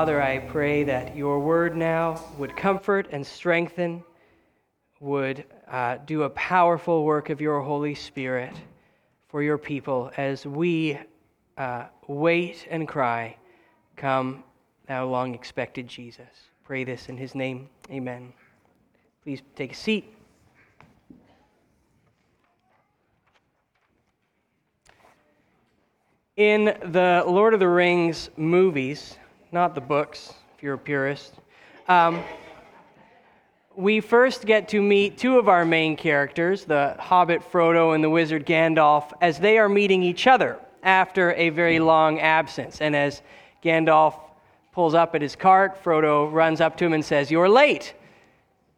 Father, I pray that your word now would comfort and strengthen, would uh, do a powerful work of your Holy Spirit for your people as we uh, wait and cry, Come, thou long expected Jesus. Pray this in his name. Amen. Please take a seat. In the Lord of the Rings movies, not the books, if you're a purist, um, we first get to meet two of our main characters, the hobbit Frodo and the wizard Gandalf, as they are meeting each other after a very long absence. And as Gandalf pulls up at his cart, Frodo runs up to him and says, You're late.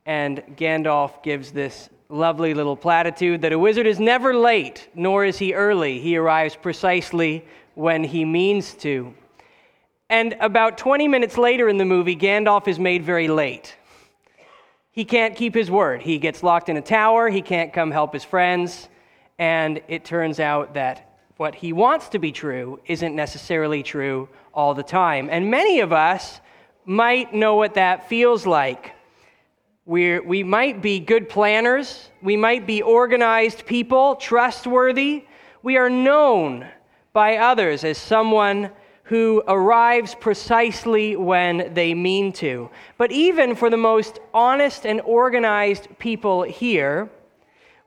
And Gandalf gives this lovely little platitude that a wizard is never late, nor is he early. He arrives precisely when he means to. And about 20 minutes later in the movie, Gandalf is made very late. He can't keep his word. He gets locked in a tower, he can't come help his friends, and it turns out that what he wants to be true isn't necessarily true all the time. And many of us might know what that feels like. We're, we might be good planners, we might be organized people, trustworthy. We are known by others as someone who arrives precisely when they mean to. But even for the most honest and organized people here,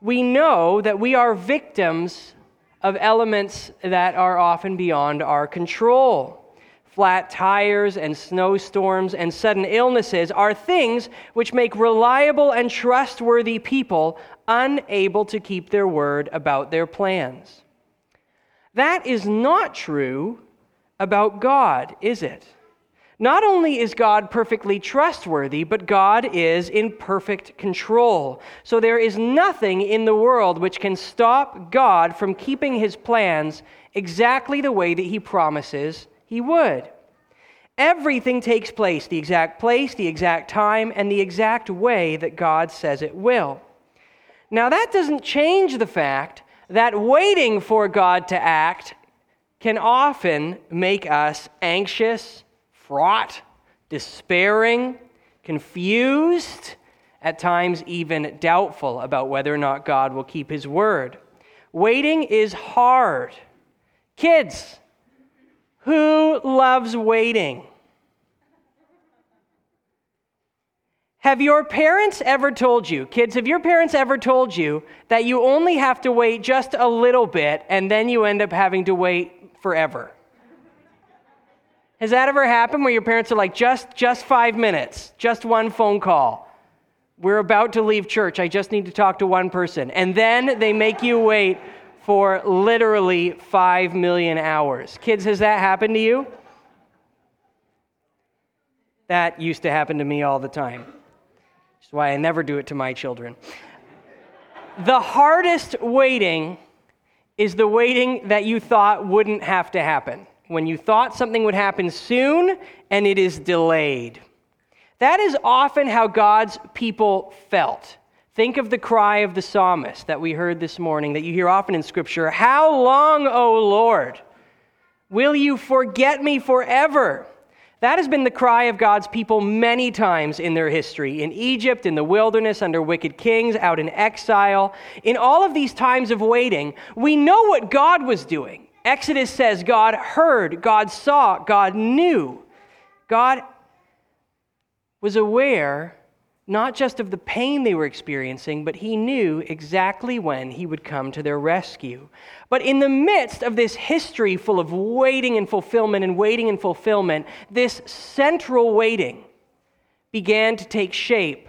we know that we are victims of elements that are often beyond our control. Flat tires and snowstorms and sudden illnesses are things which make reliable and trustworthy people unable to keep their word about their plans. That is not true about God, is it? Not only is God perfectly trustworthy, but God is in perfect control. So there is nothing in the world which can stop God from keeping his plans exactly the way that he promises he would. Everything takes place the exact place, the exact time, and the exact way that God says it will. Now, that doesn't change the fact that waiting for God to act can often make us anxious, fraught, despairing, confused, at times even doubtful about whether or not God will keep his word. Waiting is hard. Kids, who loves waiting? Have your parents ever told you, kids, have your parents ever told you that you only have to wait just a little bit and then you end up having to wait forever? Has that ever happened where your parents are like, just, just five minutes, just one phone call? We're about to leave church. I just need to talk to one person. And then they make you wait for literally five million hours. Kids, has that happened to you? That used to happen to me all the time. Which is why I never do it to my children. The hardest waiting is the waiting that you thought wouldn't have to happen. When you thought something would happen soon and it is delayed. That is often how God's people felt. Think of the cry of the psalmist that we heard this morning, that you hear often in Scripture How long, O Lord? Will you forget me forever? That has been the cry of God's people many times in their history in Egypt, in the wilderness, under wicked kings, out in exile. In all of these times of waiting, we know what God was doing. Exodus says God heard, God saw, God knew. God was aware not just of the pain they were experiencing, but he knew exactly when he would come to their rescue. But in the midst of this history full of waiting and fulfillment and waiting and fulfillment, this central waiting began to take shape.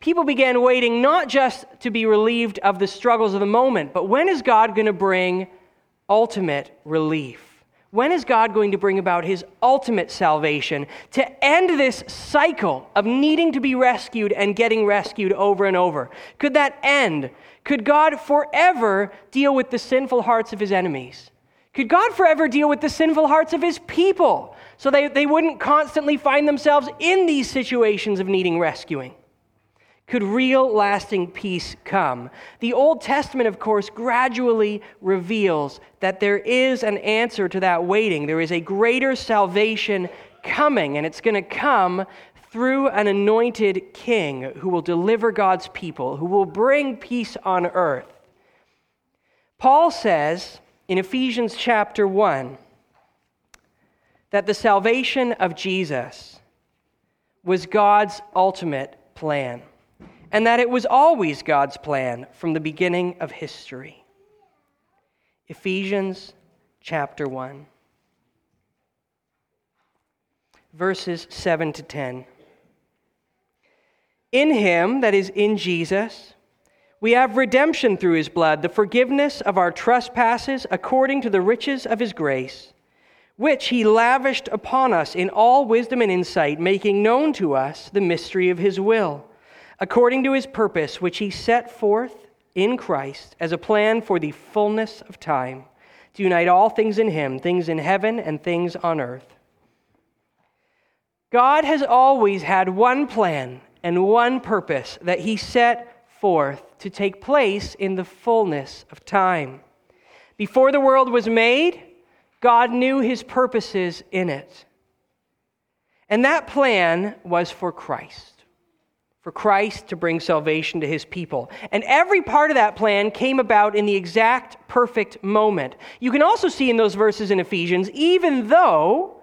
People began waiting not just to be relieved of the struggles of the moment, but when is God going to bring ultimate relief? When is God going to bring about his ultimate salvation to end this cycle of needing to be rescued and getting rescued over and over? Could that end? Could God forever deal with the sinful hearts of his enemies? Could God forever deal with the sinful hearts of his people so they, they wouldn't constantly find themselves in these situations of needing rescuing? Could real lasting peace come? The Old Testament, of course, gradually reveals that there is an answer to that waiting. There is a greater salvation coming, and it's going to come through an anointed king who will deliver God's people, who will bring peace on earth. Paul says in Ephesians chapter 1 that the salvation of Jesus was God's ultimate plan, and that it was always God's plan from the beginning of history. Ephesians chapter 1, verses 7 to 10. In him, that is, in Jesus, we have redemption through his blood, the forgiveness of our trespasses according to the riches of his grace, which he lavished upon us in all wisdom and insight, making known to us the mystery of his will, according to his purpose, which he set forth in Christ as a plan for the fullness of time, to unite all things in him, things in heaven and things on earth. God has always had one plan and one purpose that he set forth to take place in the fullness of time. Before the world was made, God knew his purposes in it. And that plan was for Christ for Christ to bring salvation to his people. And every part of that plan came about in the exact perfect moment. You can also see in those verses in Ephesians, even though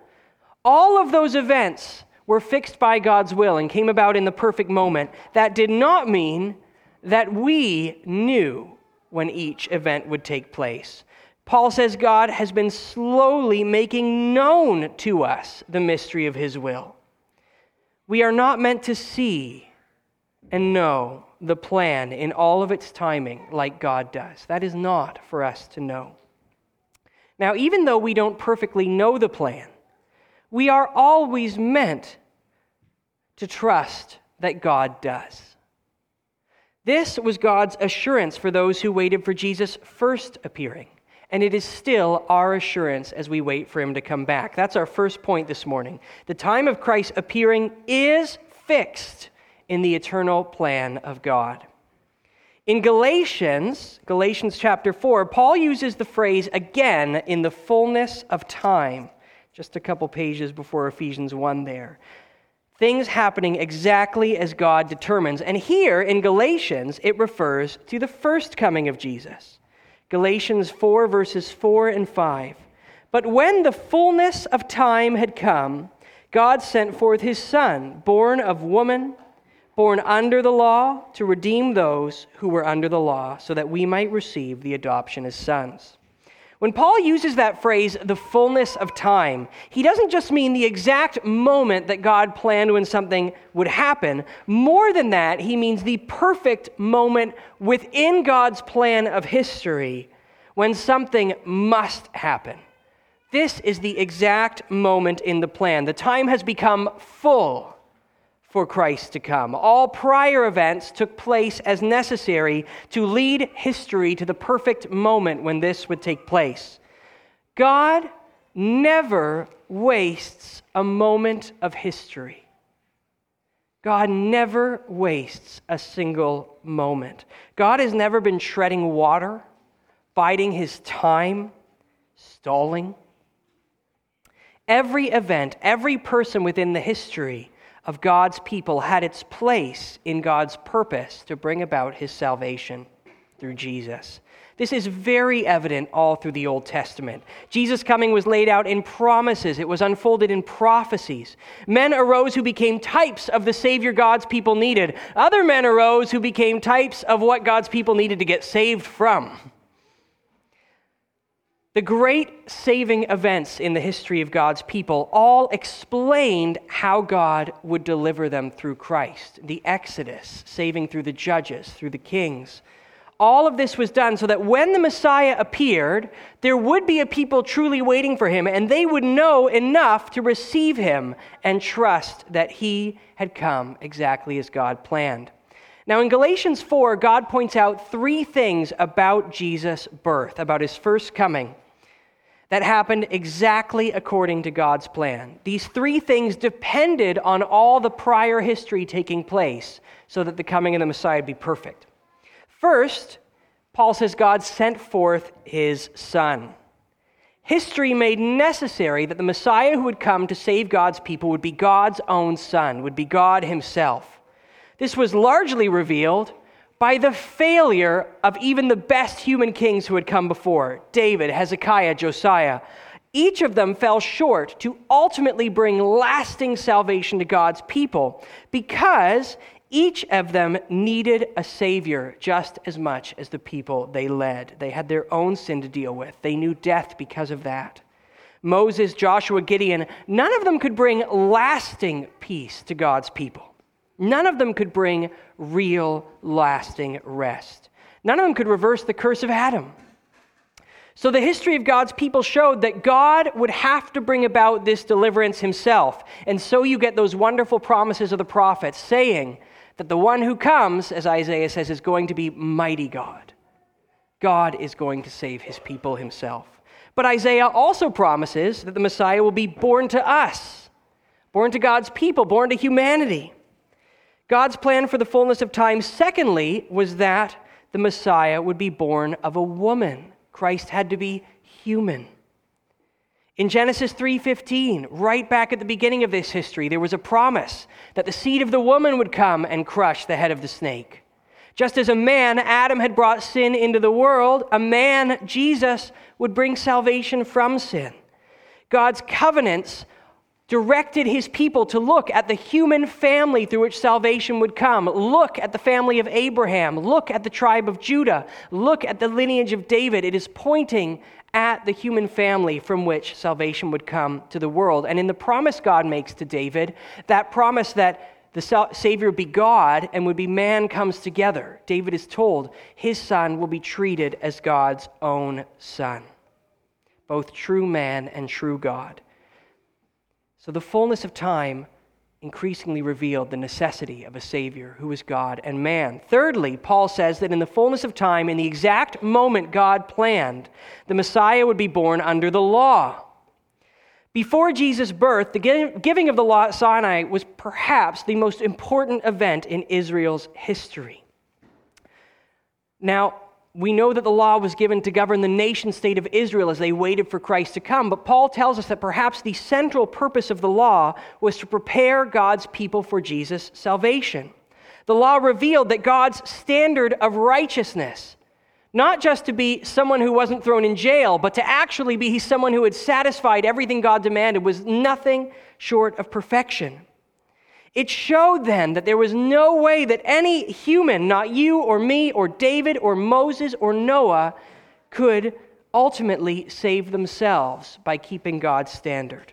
all of those events were fixed by God's will and came about in the perfect moment, that did not mean that we knew when each event would take place. Paul says God has been slowly making known to us the mystery of his will. We are not meant to see and know the plan in all of its timing like God does. That is not for us to know. Now, even though we don't perfectly know the plan, we are always meant to trust that God does. This was God's assurance for those who waited for Jesus' first appearing. And it is still our assurance as we wait for him to come back. That's our first point this morning. The time of Christ appearing is fixed in the eternal plan of God. In Galatians, Galatians chapter 4, Paul uses the phrase again in the fullness of time, just a couple pages before Ephesians 1 there things happening exactly as God determines. And here in Galatians, it refers to the first coming of Jesus. Galatians 4, verses 4 and 5. But when the fullness of time had come, God sent forth his Son, born of woman, born under the law, to redeem those who were under the law, so that we might receive the adoption as sons. When Paul uses that phrase, the fullness of time, he doesn't just mean the exact moment that God planned when something would happen. More than that, he means the perfect moment within God's plan of history when something must happen. This is the exact moment in the plan. The time has become full for Christ to come. All prior events took place as necessary to lead history to the perfect moment when this would take place. God never wastes a moment of history. God never wastes a single moment. God has never been treading water, biding his time, stalling. Every event, every person within the history of God's people had its place in God's purpose to bring about his salvation through Jesus. This is very evident all through the Old Testament. Jesus' coming was laid out in promises, it was unfolded in prophecies. Men arose who became types of the Savior God's people needed, other men arose who became types of what God's people needed to get saved from. The great saving events in the history of God's people all explained how God would deliver them through Christ. The Exodus, saving through the judges, through the kings. All of this was done so that when the Messiah appeared, there would be a people truly waiting for him, and they would know enough to receive him and trust that he had come exactly as God planned. Now, in Galatians 4, God points out three things about Jesus' birth, about his first coming that happened exactly according to God's plan. These three things depended on all the prior history taking place so that the coming of the Messiah would be perfect. First, Paul says God sent forth his Son. history made necessary that the Messiah who would come to save God's people would be God's own Son, would be God Himself. This was largely revealed by the failure of even the best human kings who had come before David, Hezekiah, Josiah. Each of them fell short to ultimately bring lasting salvation to God's people because each of them needed a Savior just as much as the people they led. They had their own sin to deal with, they knew death because of that. Moses, Joshua, Gideon, none of them could bring lasting peace to God's people. None of them could bring real, lasting rest. None of them could reverse the curse of Adam. So the history of God's people showed that God would have to bring about this deliverance himself. And so you get those wonderful promises of the prophets saying, that the one who comes, as Isaiah says, is going to be mighty God. God is going to save his people himself. But Isaiah also promises that the Messiah will be born to us, born to God's people, born to humanity. God's plan for the fullness of time, secondly, was that the Messiah would be born of a woman. Christ had to be human. In Genesis 3:15, right back at the beginning of this history, there was a promise that the seed of the woman would come and crush the head of the snake. Just as a man, Adam had brought sin into the world, a man, Jesus, would bring salvation from sin. God's covenants directed his people to look at the human family through which salvation would come. Look at the family of Abraham. Look at the tribe of Judah. Look at the lineage of David. It is pointing at the human family from which salvation would come to the world. And in the promise God makes to David, that promise that the Savior would be God and would be man comes together. David is told his son will be treated as God's own son, both true man and true God. So the fullness of time increasingly revealed the necessity of a Savior who is God and man. Thirdly, Paul says that in the fullness of time, in the exact moment God planned, the Messiah would be born under the law. Before Jesus' birth, the giving of the law at Sinai was perhaps the most important event in Israel's history. Now, we know that the law was given to govern the nation state of Israel as they waited for Christ to come, but Paul tells us that perhaps the central purpose of the law was to prepare God's people for Jesus' salvation. The law revealed that God's standard of righteousness, not just to be someone who wasn't thrown in jail, but to actually be someone who had satisfied everything God demanded, was nothing short of perfection. It showed then that there was no way that any human, not you or me or David or Moses or Noah, could ultimately save themselves by keeping God's standard.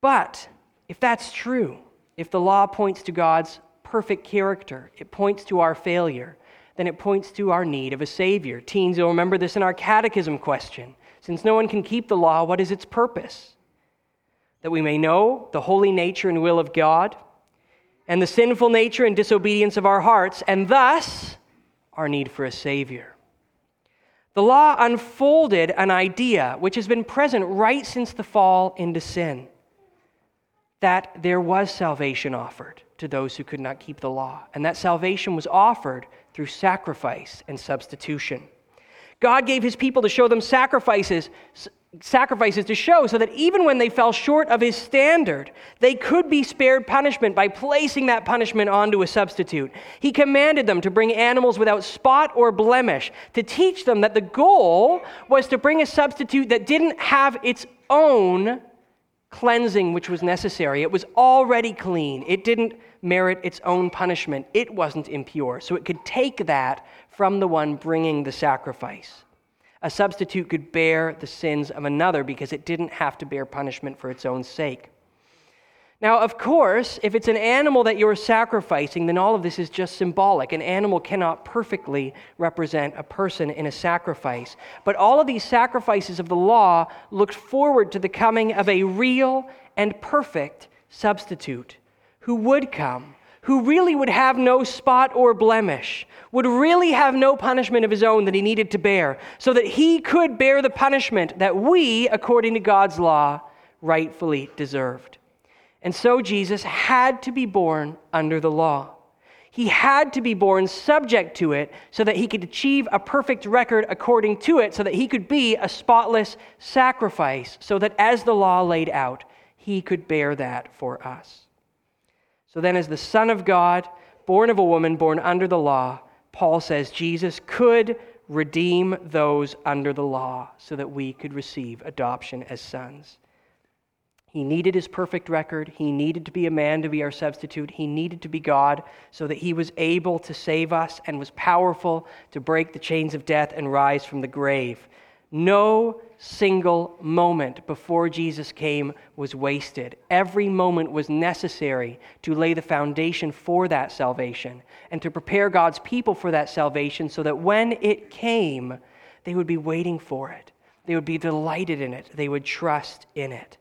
But if that's true, if the law points to God's perfect character, it points to our failure, then it points to our need of a Savior. Teens, you'll remember this in our catechism question. Since no one can keep the law, what is its purpose? That we may know the holy nature and will of God, and the sinful nature and disobedience of our hearts, and thus our need for a Savior. The law unfolded an idea which has been present right since the fall into sin that there was salvation offered to those who could not keep the law, and that salvation was offered through sacrifice and substitution. God gave his people to show them sacrifices sacrifices to show so that even when they fell short of his standard, they could be spared punishment by placing that punishment onto a substitute. He commanded them to bring animals without spot or blemish, to teach them that the goal was to bring a substitute that didn't have its own cleansing which was necessary. It was already clean. It didn't merit its own punishment. It wasn't impure. So it could take that from the one bringing the sacrifice a substitute could bear the sins of another because it didn't have to bear punishment for its own sake. Now, of course, if it's an animal that you're sacrificing, then all of this is just symbolic. An animal cannot perfectly represent a person in a sacrifice. But all of these sacrifices of the law looked forward to the coming of a real and perfect substitute who would come who really would have no spot or blemish, would really have no punishment of his own that he needed to bear, so that he could bear the punishment that we, according to God's law, rightfully deserved. And so Jesus had to be born under the law. He had to be born subject to it so that he could achieve a perfect record according to it, so that he could be a spotless sacrifice, so that as the law laid out, he could bear that for us. So then, as the Son of God, born of a woman, born under the law, Paul says Jesus could redeem those under the law so that we could receive adoption as sons. He needed his perfect record. He needed to be a man to be our substitute. He needed to be God so that he was able to save us and was powerful to break the chains of death and rise from the grave. No single moment before Jesus came was wasted. Every moment was necessary to lay the foundation for that salvation and to prepare God's people for that salvation so that when it came, they would be waiting for it. They would be delighted in it. They would trust in it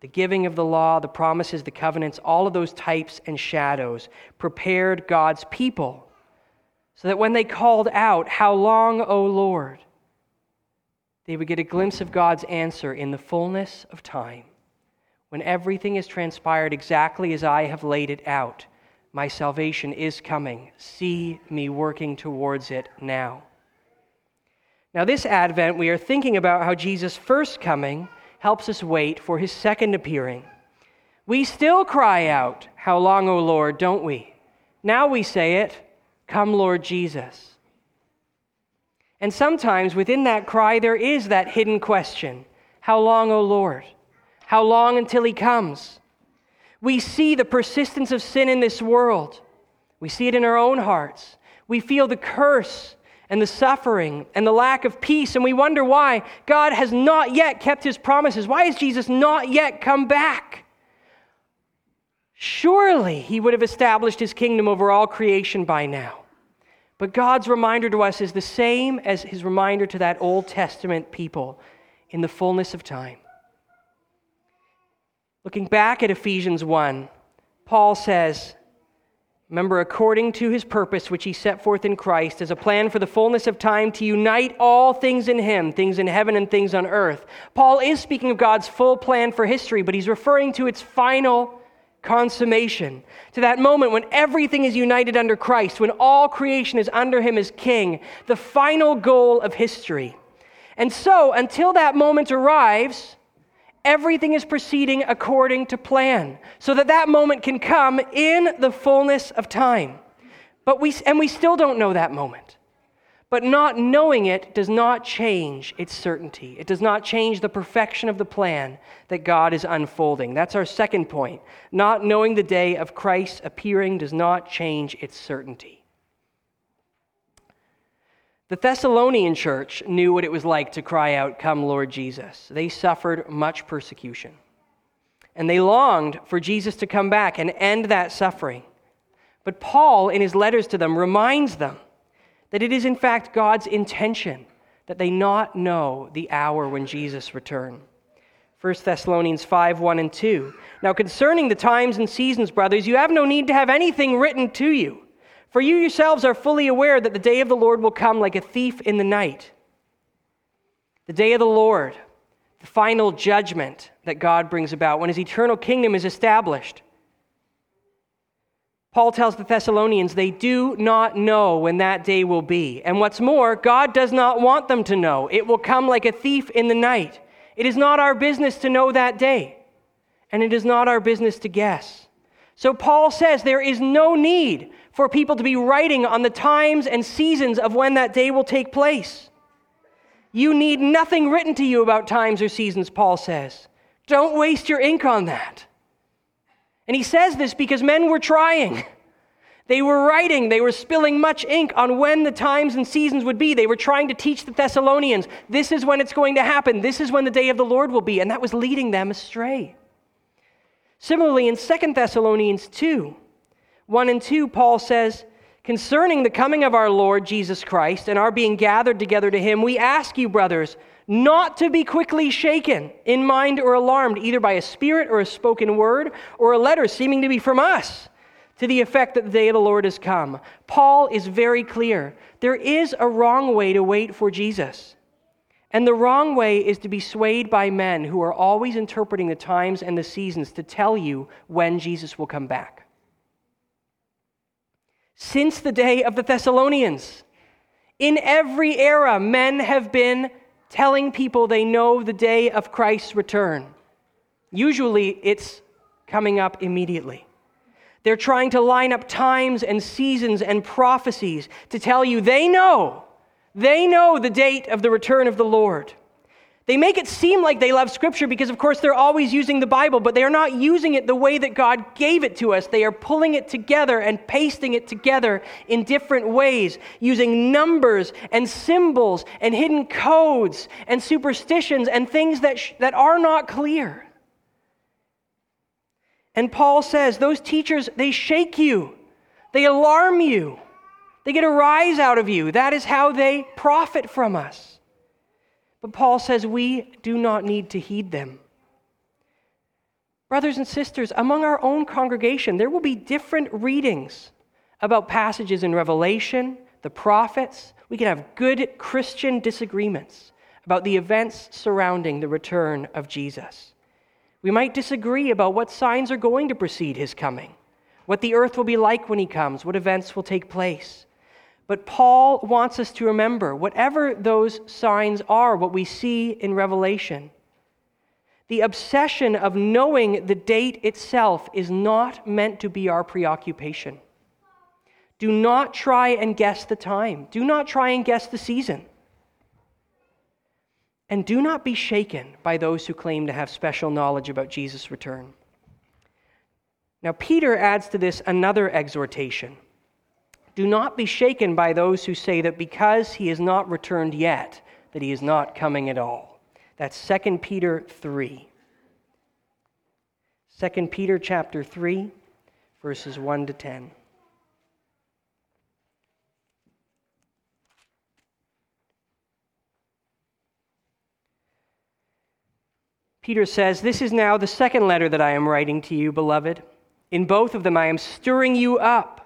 the giving of the law, the promises, the covenants, all of those types and shadows prepared God's people so that when they called out, How long, O Lord? They would get a glimpse of God's answer in the fullness of time. When everything has transpired exactly as I have laid it out, my salvation is coming. See me working towards it now. Now, this Advent, we are thinking about how Jesus' first coming helps us wait for his second appearing. We still cry out, How long, O Lord, don't we? Now we say it, Come, Lord Jesus. And sometimes within that cry, there is that hidden question How long, O Lord? How long until he comes? We see the persistence of sin in this world. We see it in our own hearts. We feel the curse and the suffering and the lack of peace, and we wonder why God has not yet kept his promises. Why has Jesus not yet come back? Surely he would have established his kingdom over all creation by now. But God's reminder to us is the same as his reminder to that Old Testament people in the fullness of time. Looking back at Ephesians 1, Paul says, Remember, according to his purpose, which he set forth in Christ, as a plan for the fullness of time to unite all things in him, things in heaven and things on earth. Paul is speaking of God's full plan for history, but he's referring to its final consummation, to that moment when everything is united under Christ, when all creation is under him as king, the final goal of history. And so, until that moment arrives, everything is proceeding according to plan so that that moment can come in the fullness of time. But we, and we still don't know that moment. But not knowing it does not change its certainty. It does not change the perfection of the plan that God is unfolding. That's our second point. Not knowing the day of Christ's appearing does not change its certainty. The Thessalonian church knew what it was like to cry out, Come, Lord Jesus. They suffered much persecution. And they longed for Jesus to come back and end that suffering. But Paul, in his letters to them, reminds them that it is, in fact, God's intention that they not know the hour when Jesus returned. 1 Thessalonians 5 1 and 2. Now, concerning the times and seasons, brothers, you have no need to have anything written to you for you yourselves are fully aware that the day of the Lord will come like a thief in the night. The day of the Lord, the final judgment that God brings about when his eternal kingdom is established. Paul tells the Thessalonians they do not know when that day will be. And what's more, God does not want them to know. It will come like a thief in the night. It is not our business to know that day, and it is not our business to guess. So Paul says there is no need for people to be writing on the times and seasons of when that day will take place. You need nothing written to you about times or seasons, Paul says. Don't waste your ink on that. And he says this because men were trying. They were writing, they were spilling much ink on when the times and seasons would be. They were trying to teach the Thessalonians this is when it's going to happen, this is when the day of the Lord will be, and that was leading them astray. Similarly, in 2 Thessalonians 2, 1 and 2, Paul says, Concerning the coming of our Lord Jesus Christ and our being gathered together to him, we ask you, brothers, not to be quickly shaken in mind or alarmed, either by a spirit or a spoken word or a letter seeming to be from us, to the effect that the day of the Lord has come. Paul is very clear. There is a wrong way to wait for Jesus. And the wrong way is to be swayed by men who are always interpreting the times and the seasons to tell you when Jesus will come back. since the day of the Thessalonians. In every era, men have been telling people they know the day of Christ's return. Usually, it's coming up immediately. They're trying to line up times and seasons and prophecies to tell you they know, they know the date of the return of the Lord. They make it seem like they love Scripture because, of course, they're always using the Bible, but they are not using it the way that God gave it to us. They are pulling it together and pasting it together in different ways, using numbers and symbols and hidden codes and superstitions and things that, sh- that are not clear. And Paul says those teachers, they shake you, they alarm you, they get a rise out of you. That is how they profit from us. But Paul says we do not need to heed them. Brothers and sisters, among our own congregation, there will be different readings about passages in Revelation, the prophets. We can have good Christian disagreements about the events surrounding the return of Jesus. We might disagree about what signs are going to precede his coming, what the earth will be like when he comes, what events will take place. But Paul wants us to remember whatever those signs are, what we see in Revelation, the obsession of knowing the date itself is not meant to be our preoccupation. Do not try and guess the time, do not try and guess the season. And do not be shaken by those who claim to have special knowledge about Jesus' return. Now, Peter adds to this another exhortation. Do not be shaken by those who say that because he has not returned yet, that he is not coming at all. That's 2 Peter 3. 2 Peter chapter 3, verses 1 to 10. Peter says, This is now the second letter that I am writing to you, beloved. In both of them I am stirring you up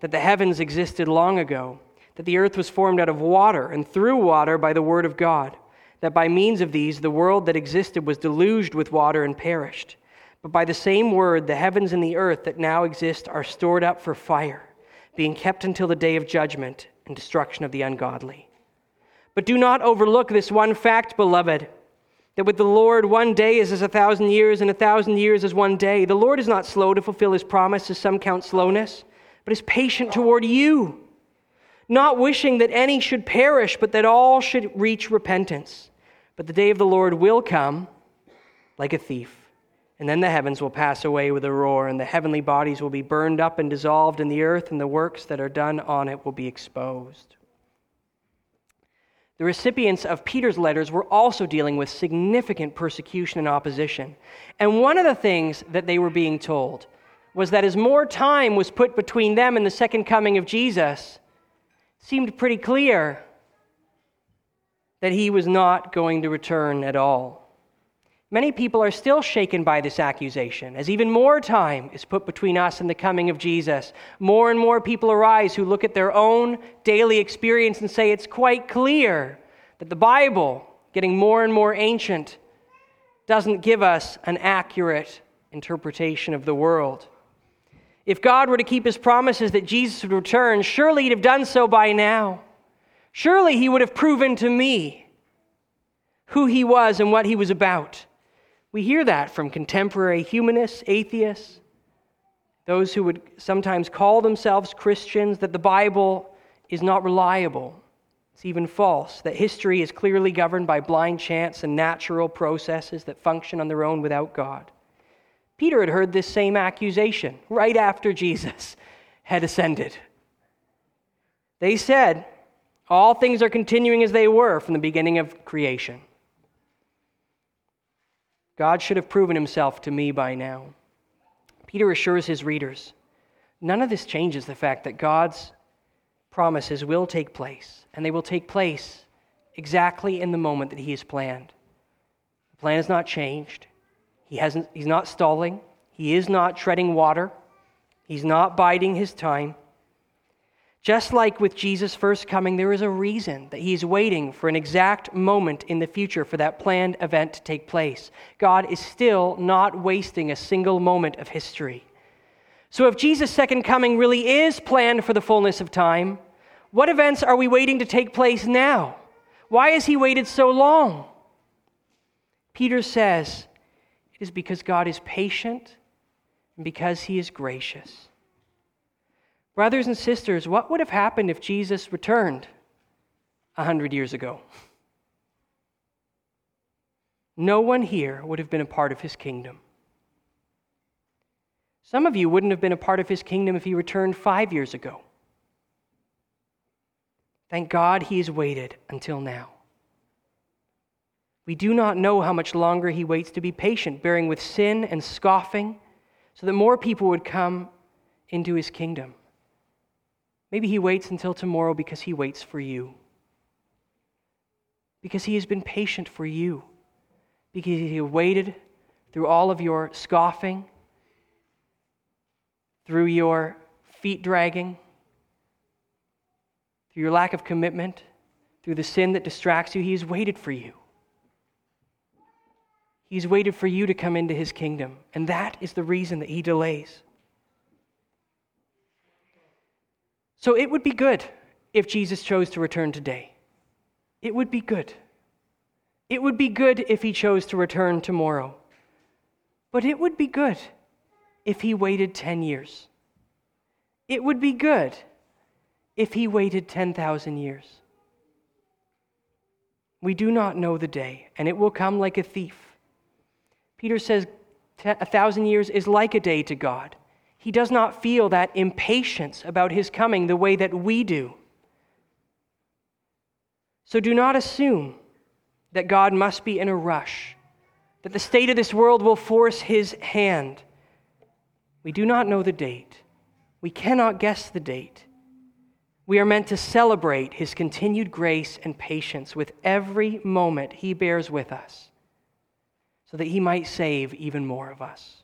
that the heavens existed long ago, that the earth was formed out of water and through water by the word of God, that by means of these the world that existed was deluged with water and perished. But by the same word, the heavens and the earth that now exist are stored up for fire, being kept until the day of judgment and destruction of the ungodly. But do not overlook this one fact, beloved, that with the Lord one day is as a thousand years, and a thousand years as one day. The Lord is not slow to fulfill his promise, as some count slowness but is patient toward you, not wishing that any should perish, but that all should reach repentance. But the day of the Lord will come like a thief. And then the heavens will pass away with a roar, and the heavenly bodies will be burned up and dissolved in the earth, and the works that are done on it will be exposed. The recipients of Peter's letters were also dealing with significant persecution and opposition. And one of the things that they were being told was that as more time was put between them and the second coming of Jesus, seemed pretty clear that he was not going to return at all. Many people are still shaken by this accusation. As even more time is put between us and the coming of Jesus, more and more people arise who look at their own daily experience and say it's quite clear that the Bible, getting more and more ancient, doesn't give us an accurate interpretation of the world. If God were to keep his promises that Jesus would return, surely he'd have done so by now. Surely he would have proven to me who he was and what he was about. We hear that from contemporary humanists, atheists, those who would sometimes call themselves Christians, that the Bible is not reliable. It's even false, that history is clearly governed by blind chance and natural processes that function on their own without God. Peter had heard this same accusation right after Jesus had ascended. They said, All things are continuing as they were from the beginning of creation. God should have proven himself to me by now. Peter assures his readers none of this changes the fact that God's promises will take place, and they will take place exactly in the moment that He has planned. The plan has not changed. He hasn't, he's not stalling. He is not treading water. He's not biding his time. Just like with Jesus' first coming, there is a reason that he's waiting for an exact moment in the future for that planned event to take place. God is still not wasting a single moment of history. So, if Jesus' second coming really is planned for the fullness of time, what events are we waiting to take place now? Why has he waited so long? Peter says is because God is patient and because he is gracious. Brothers and sisters, what would have happened if Jesus returned a hundred years ago? No one here would have been a part of his kingdom. Some of you wouldn't have been a part of his kingdom if he returned five years ago. Thank God he has waited until now. We do not know how much longer he waits to be patient, bearing with sin and scoffing, so that more people would come into his kingdom. Maybe he waits until tomorrow because he waits for you. Because he has been patient for you. Because he waited through all of your scoffing, through your feet dragging, through your lack of commitment, through the sin that distracts you. He has waited for you. He's waited for you to come into his kingdom, and that is the reason that he delays. So it would be good if Jesus chose to return today. It would be good. It would be good if he chose to return tomorrow. But it would be good if he waited 10 years. It would be good if he waited 10,000 years. We do not know the day, and it will come like a thief. Peter says a thousand years is like a day to God. He does not feel that impatience about his coming the way that we do. So do not assume that God must be in a rush, that the state of this world will force his hand. We do not know the date. We cannot guess the date. We are meant to celebrate his continued grace and patience with every moment he bears with us so that he might save even more of us.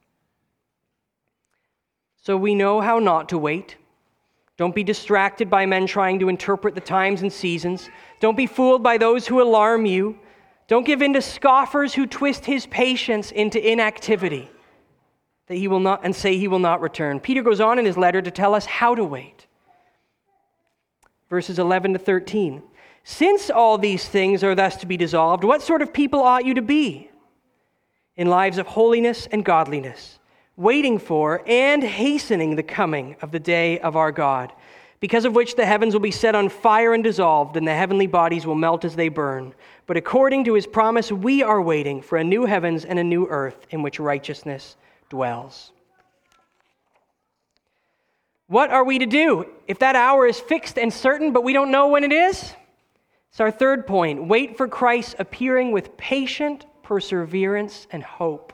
So we know how not to wait. Don't be distracted by men trying to interpret the times and seasons. Don't be fooled by those who alarm you. Don't give in to scoffers who twist his patience into inactivity that he will not and say he will not return. Peter goes on in his letter to tell us how to wait. Verses 11 to 13. Since all these things are thus to be dissolved, what sort of people ought you to be? In lives of holiness and godliness, waiting for and hastening the coming of the day of our God, because of which the heavens will be set on fire and dissolved, and the heavenly bodies will melt as they burn. But according to his promise, we are waiting for a new heavens and a new earth in which righteousness dwells. What are we to do if that hour is fixed and certain, but we don't know when it is? It's our third point. Wait for Christ's appearing with patient perseverance, and hope.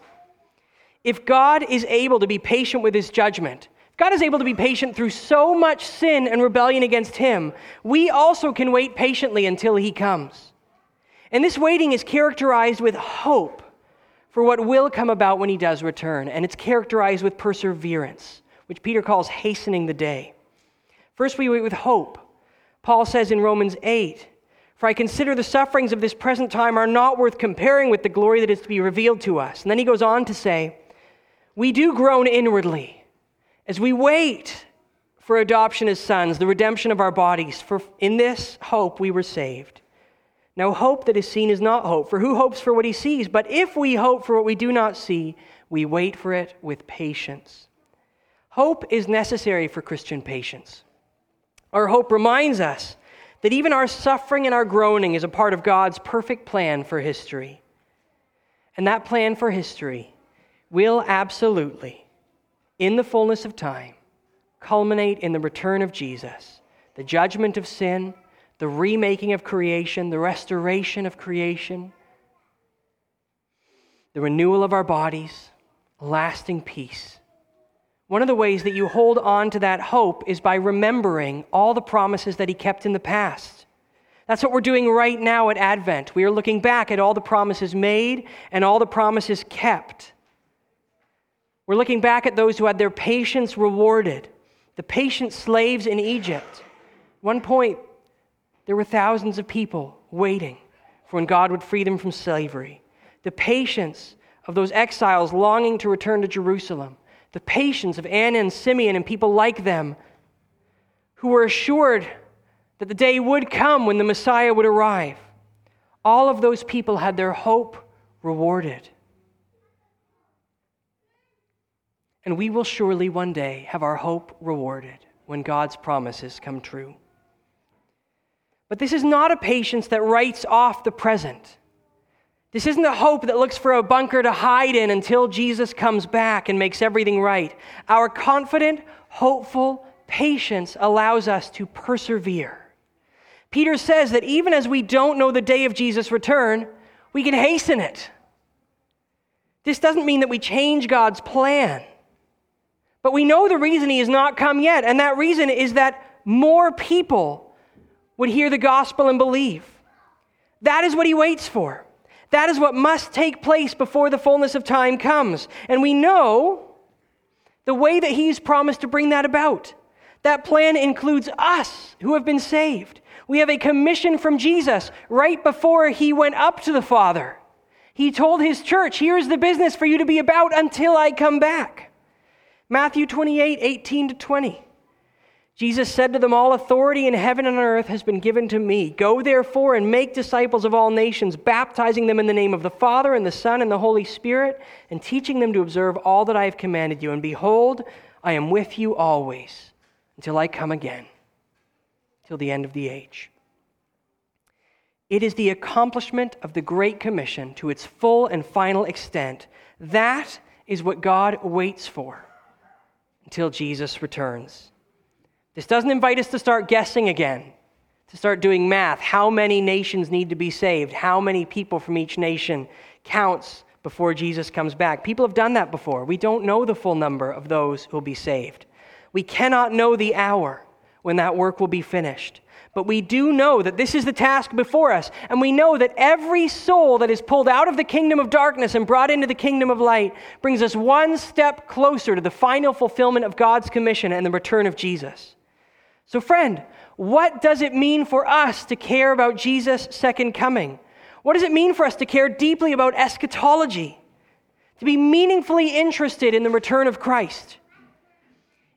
If God is able to be patient with his judgment, God is able to be patient through so much sin and rebellion against him, we also can wait patiently until he comes. And this waiting is characterized with hope for what will come about when he does return, and it's characterized with perseverance, which Peter calls hastening the day. First, we wait with hope. Paul says in Romans 8, for I consider the sufferings of this present time are not worth comparing with the glory that is to be revealed to us. And then he goes on to say, We do groan inwardly as we wait for adoption as sons, the redemption of our bodies. For in this hope we were saved. Now, hope that is seen is not hope, for who hopes for what he sees? But if we hope for what we do not see, we wait for it with patience. Hope is necessary for Christian patience. Our hope reminds us that even our suffering and our groaning is a part of God's perfect plan for history. And that plan for history will absolutely, in the fullness of time, culminate in the return of Jesus, the judgment of sin, the remaking of creation, the restoration of creation, the renewal of our bodies, lasting peace. One of the ways that you hold on to that hope is by remembering all the promises that He kept in the past. That's what we're doing right now at Advent. We are looking back at all the promises made and all the promises kept. We're looking back at those who had their patience rewarded, the patient slaves in Egypt. At one point, there were thousands of people waiting for when God would free them from slavery. The patience of those exiles longing to return to Jerusalem. The patience of Anna and Simeon and people like them who were assured that the day would come when the Messiah would arrive. All of those people had their hope rewarded. And we will surely one day have our hope rewarded when God's promises come true. But this is not a patience that writes off the present. This isn't a hope that looks for a bunker to hide in until Jesus comes back and makes everything right. Our confident, hopeful patience allows us to persevere. Peter says that even as we don't know the day of Jesus' return, we can hasten it. This doesn't mean that we change God's plan, but we know the reason He has not come yet, and that reason is that more people would hear the gospel and believe. That is what he waits for. That is what must take place before the fullness of time comes. And we know the way that he's promised to bring that about. That plan includes us who have been saved. We have a commission from Jesus right before he went up to the Father. He told his church, Here's the business for you to be about until I come back. Matthew 28 18 to 20. Jesus said to them, All authority in heaven and on earth has been given to me. Go therefore and make disciples of all nations, baptizing them in the name of the Father and the Son and the Holy Spirit, and teaching them to observe all that I have commanded you. And behold, I am with you always until I come again, till the end of the age. It is the accomplishment of the Great Commission to its full and final extent. That is what God waits for until Jesus returns. This doesn't invite us to start guessing again, to start doing math. How many nations need to be saved? How many people from each nation counts before Jesus comes back? People have done that before. We don't know the full number of those who will be saved. We cannot know the hour when that work will be finished. But we do know that this is the task before us. And we know that every soul that is pulled out of the kingdom of darkness and brought into the kingdom of light brings us one step closer to the final fulfillment of God's commission and the return of Jesus. So, friend, what does it mean for us to care about Jesus' second coming? What does it mean for us to care deeply about eschatology? To be meaningfully interested in the return of Christ?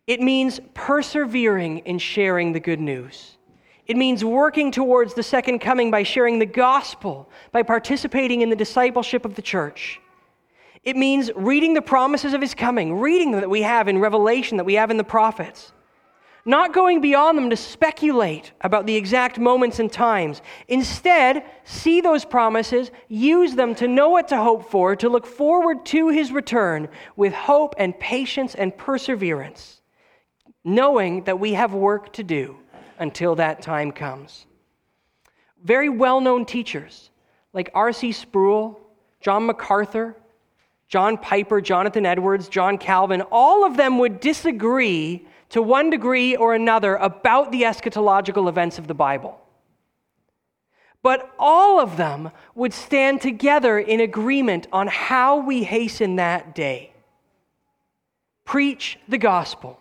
It means persevering in sharing the good news. It means working towards the second coming by sharing the gospel, by participating in the discipleship of the church. It means reading the promises of his coming, reading that we have in Revelation, that we have in the prophets not going beyond them to speculate about the exact moments and times. Instead, see those promises, use them to know what to hope for, to look forward to his return with hope and patience and perseverance, knowing that we have work to do until that time comes. Very well known teachers like R.C. Sproul, John MacArthur, John Piper, Jonathan Edwards, John Calvin, all of them would disagree to one degree or another about the eschatological events of the Bible. But all of them would stand together in agreement on how we hasten that day. Preach the gospel.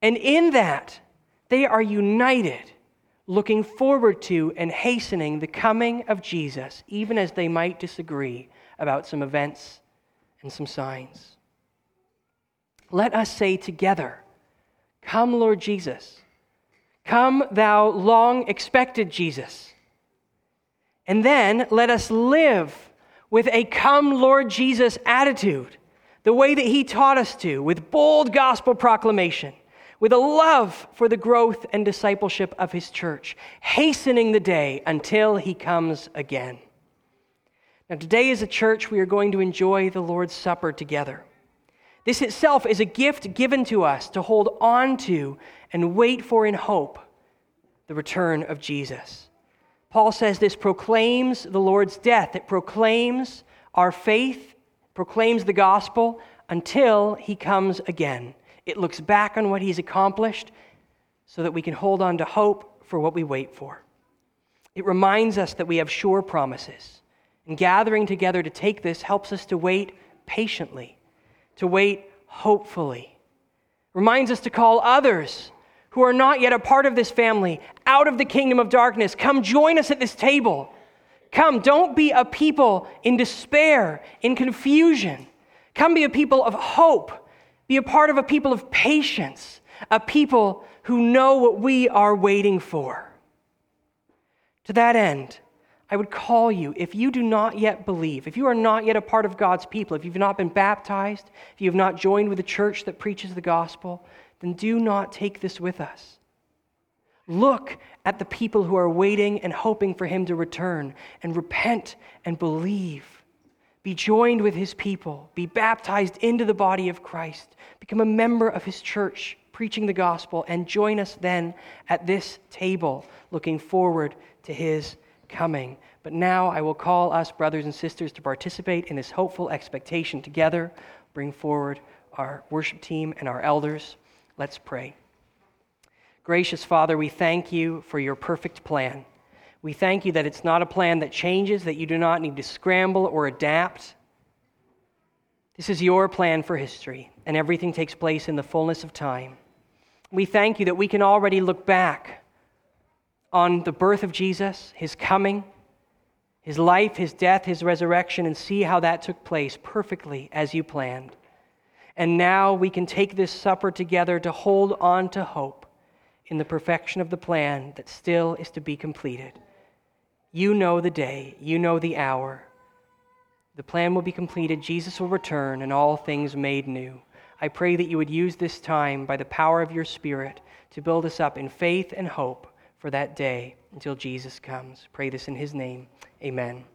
And in that, they are united, looking forward to and hastening the coming of Jesus, even as they might disagree about some events and some signs let us say together, Come, Lord Jesus. Come, thou long expected Jesus. And then let us live with a come, Lord Jesus attitude, the way that he taught us to, with bold gospel proclamation, with a love for the growth and discipleship of his church, hastening the day until he comes again. Now, today as a church, we are going to enjoy the Lord's Supper together. This itself is a gift given to us to hold on to and wait for in hope the return of Jesus. Paul says this proclaims the Lord's death, it proclaims our faith, proclaims the gospel until he comes again. It looks back on what he's accomplished so that we can hold on to hope for what we wait for. It reminds us that we have sure promises. And gathering together to take this helps us to wait patiently, to wait hopefully. Reminds us to call others who are not yet a part of this family out of the kingdom of darkness. Come join us at this table. Come, don't be a people in despair, in confusion. Come be a people of hope. Be a part of a people of patience, a people who know what we are waiting for. To that end, I would call you, if you do not yet believe, if you are not yet a part of God's people, if you've not been baptized, if you have not joined with a church that preaches the gospel, then do not take this with us. Look at the people who are waiting and hoping for him to return and repent and believe. Be joined with his people. Be baptized into the body of Christ. Become a member of his church, preaching the gospel, and join us then at this table, looking forward to his coming. But now I will call us, brothers and sisters, to participate in this hopeful expectation together. Bring forward our worship team and our elders. Let's pray. Gracious Father, we thank you for your perfect plan. We thank you that it's not a plan that changes, that you do not need to scramble or adapt. This is your plan for history, and everything takes place in the fullness of time. We thank you that we can already look back on the birth of Jesus, his coming, his life, his death, his resurrection, and see how that took place perfectly as you planned. And now we can take this supper together to hold on to hope in the perfection of the plan that still is to be completed. You know the day, you know the hour. The plan will be completed, Jesus will return, and all things made new. I pray that you would use this time by the power of your Spirit to build us up in faith and hope for that day until Jesus comes. Pray this in his name. Amen.